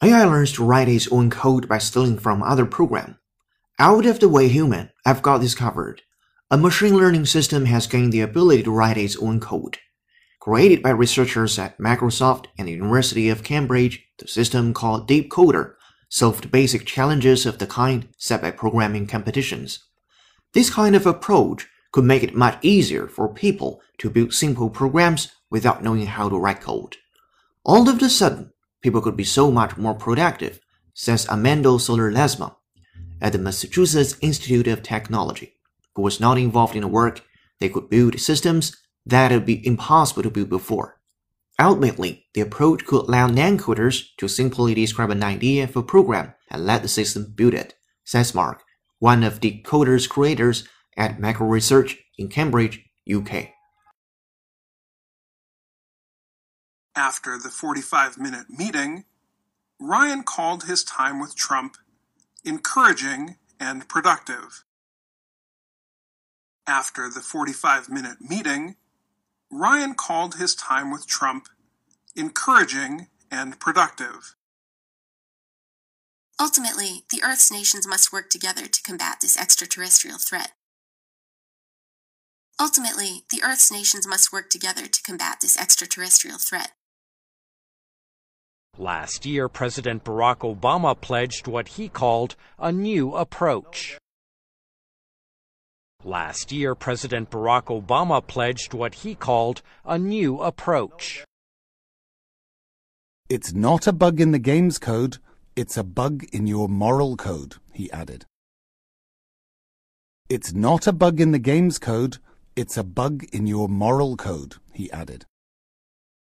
AI learns to write its own code by stealing from other program. Out of the way human, I've got this covered. A machine learning system has gained the ability to write its own code. Created by researchers at Microsoft and the University of Cambridge, the system called DeepCoder solved basic challenges of the kind set by programming competitions. This kind of approach could make it much easier for people to build simple programs without knowing how to write code. All of a sudden, people could be so much more productive, says Armando Solar-Lezama at the Massachusetts Institute of Technology, who was not involved in the work. They could build systems that would be impossible to build before. Ultimately, the approach could allow non-coders to simply describe an idea of a program and let the system build it, says Mark, one of DeepCoder's creators at Microsoft Research in Cambridge, UK. After the 45 minute meeting, Ryan called his time with Trump encouraging and productive. After the 45 minute meeting, Ryan called his time with Trump encouraging and productive. Ultimately, the Earth's nations must work together to combat this extraterrestrial threat. Ultimately, the Earth's nations must work together to combat this extraterrestrial threat. Last year, President Barack Obama pledged what he called a new approach. Last year, President Barack Obama pledged what he called a new approach. It's not a bug in the game's code, it's a bug in your moral code, he added. It's not a bug in the game's code, it's a bug in your moral code, he added.